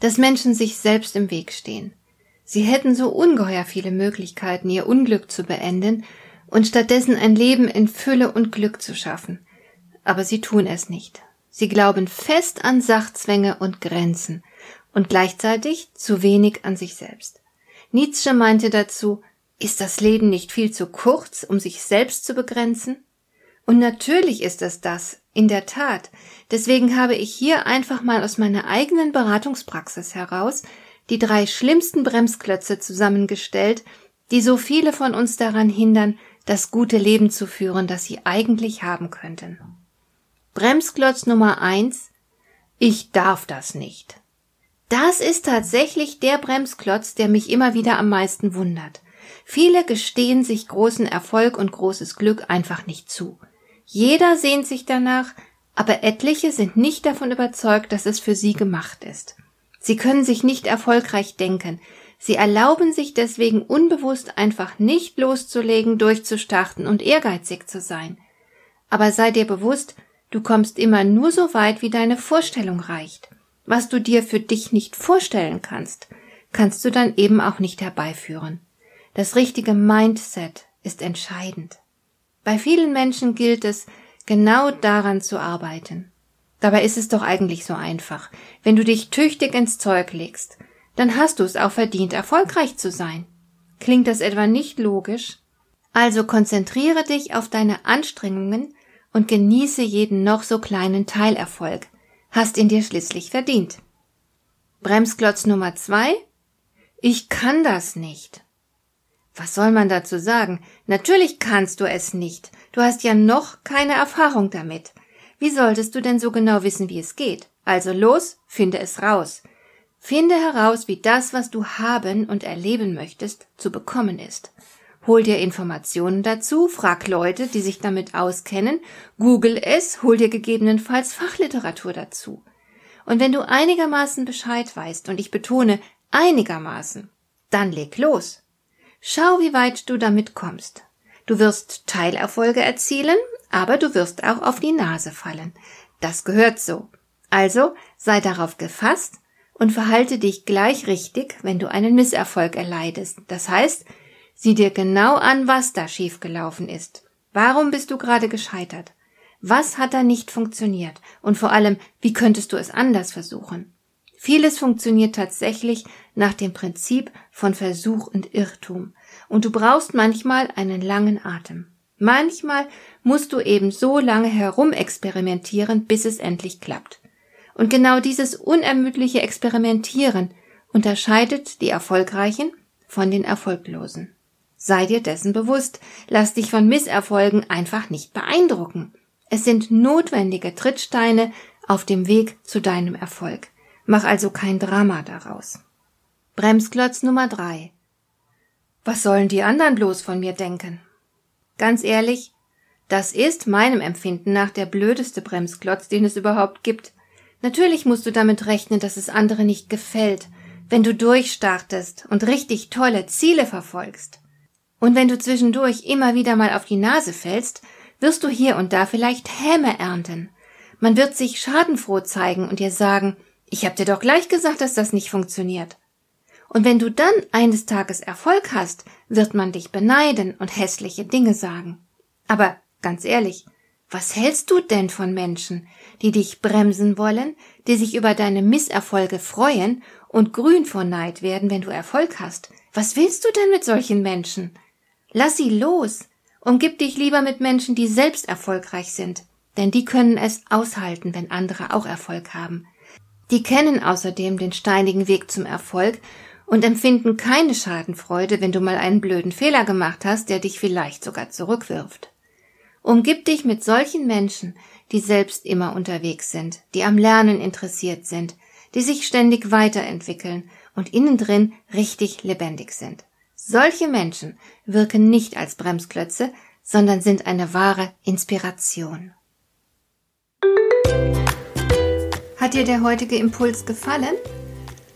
dass Menschen sich selbst im Weg stehen. Sie hätten so ungeheuer viele Möglichkeiten, ihr Unglück zu beenden und stattdessen ein Leben in Fülle und Glück zu schaffen. Aber sie tun es nicht. Sie glauben fest an Sachzwänge und Grenzen und gleichzeitig zu wenig an sich selbst. Nietzsche meinte dazu, ist das Leben nicht viel zu kurz, um sich selbst zu begrenzen? Und natürlich ist es das, in der Tat. Deswegen habe ich hier einfach mal aus meiner eigenen Beratungspraxis heraus die drei schlimmsten Bremsklötze zusammengestellt, die so viele von uns daran hindern, das gute Leben zu führen, das sie eigentlich haben könnten. Bremsklotz Nummer eins: Ich darf das nicht. Das ist tatsächlich der Bremsklotz, der mich immer wieder am meisten wundert. Viele gestehen sich großen Erfolg und großes Glück einfach nicht zu. Jeder sehnt sich danach, aber etliche sind nicht davon überzeugt, dass es für sie gemacht ist. Sie können sich nicht erfolgreich denken. Sie erlauben sich deswegen unbewusst einfach nicht loszulegen, durchzustarten und ehrgeizig zu sein. Aber sei dir bewusst, du kommst immer nur so weit, wie deine Vorstellung reicht. Was du dir für dich nicht vorstellen kannst, kannst du dann eben auch nicht herbeiführen. Das richtige Mindset ist entscheidend. Bei vielen Menschen gilt es, genau daran zu arbeiten. Dabei ist es doch eigentlich so einfach. Wenn du dich tüchtig ins Zeug legst, dann hast du es auch verdient, erfolgreich zu sein. Klingt das etwa nicht logisch? Also konzentriere dich auf deine Anstrengungen und genieße jeden noch so kleinen Teilerfolg. Hast ihn dir schließlich verdient. Bremsklotz Nummer zwei? Ich kann das nicht. Was soll man dazu sagen? Natürlich kannst du es nicht. Du hast ja noch keine Erfahrung damit. Wie solltest du denn so genau wissen, wie es geht? Also los, finde es raus. Finde heraus, wie das, was du haben und erleben möchtest, zu bekommen ist. Hol dir Informationen dazu, frag Leute, die sich damit auskennen, google es, hol dir gegebenenfalls Fachliteratur dazu. Und wenn du einigermaßen Bescheid weißt, und ich betone einigermaßen, dann leg los. Schau, wie weit du damit kommst. Du wirst Teilerfolge erzielen, aber du wirst auch auf die Nase fallen. Das gehört so. Also sei darauf gefasst und verhalte dich gleich richtig, wenn du einen Misserfolg erleidest. Das heißt, sieh dir genau an, was da schiefgelaufen ist. Warum bist du gerade gescheitert? Was hat da nicht funktioniert? Und vor allem, wie könntest du es anders versuchen? Vieles funktioniert tatsächlich nach dem Prinzip von Versuch und Irrtum. Und du brauchst manchmal einen langen Atem. Manchmal musst du eben so lange herumexperimentieren, bis es endlich klappt. Und genau dieses unermüdliche Experimentieren unterscheidet die Erfolgreichen von den Erfolglosen. Sei dir dessen bewusst, lass dich von Misserfolgen einfach nicht beeindrucken. Es sind notwendige Trittsteine auf dem Weg zu deinem Erfolg. Mach also kein Drama daraus. Bremsklotz Nummer drei. Was sollen die anderen bloß von mir denken? Ganz ehrlich, das ist meinem Empfinden nach der blödeste Bremsklotz, den es überhaupt gibt. Natürlich musst du damit rechnen, dass es andere nicht gefällt, wenn du durchstartest und richtig tolle Ziele verfolgst. Und wenn du zwischendurch immer wieder mal auf die Nase fällst, wirst du hier und da vielleicht Häme ernten. Man wird sich schadenfroh zeigen und dir sagen, ich hab dir doch gleich gesagt, dass das nicht funktioniert. Und wenn du dann eines Tages Erfolg hast, wird man dich beneiden und hässliche Dinge sagen. Aber ganz ehrlich, was hältst du denn von Menschen, die dich bremsen wollen, die sich über deine Misserfolge freuen und grün vor Neid werden, wenn du Erfolg hast? Was willst du denn mit solchen Menschen? Lass sie los und gib dich lieber mit Menschen, die selbst erfolgreich sind, denn die können es aushalten, wenn andere auch Erfolg haben. Die kennen außerdem den steinigen Weg zum Erfolg und empfinden keine Schadenfreude, wenn du mal einen blöden Fehler gemacht hast, der dich vielleicht sogar zurückwirft. Umgib dich mit solchen Menschen, die selbst immer unterwegs sind, die am Lernen interessiert sind, die sich ständig weiterentwickeln und innen drin richtig lebendig sind. Solche Menschen wirken nicht als Bremsklötze, sondern sind eine wahre Inspiration. Hat dir der heutige Impuls gefallen?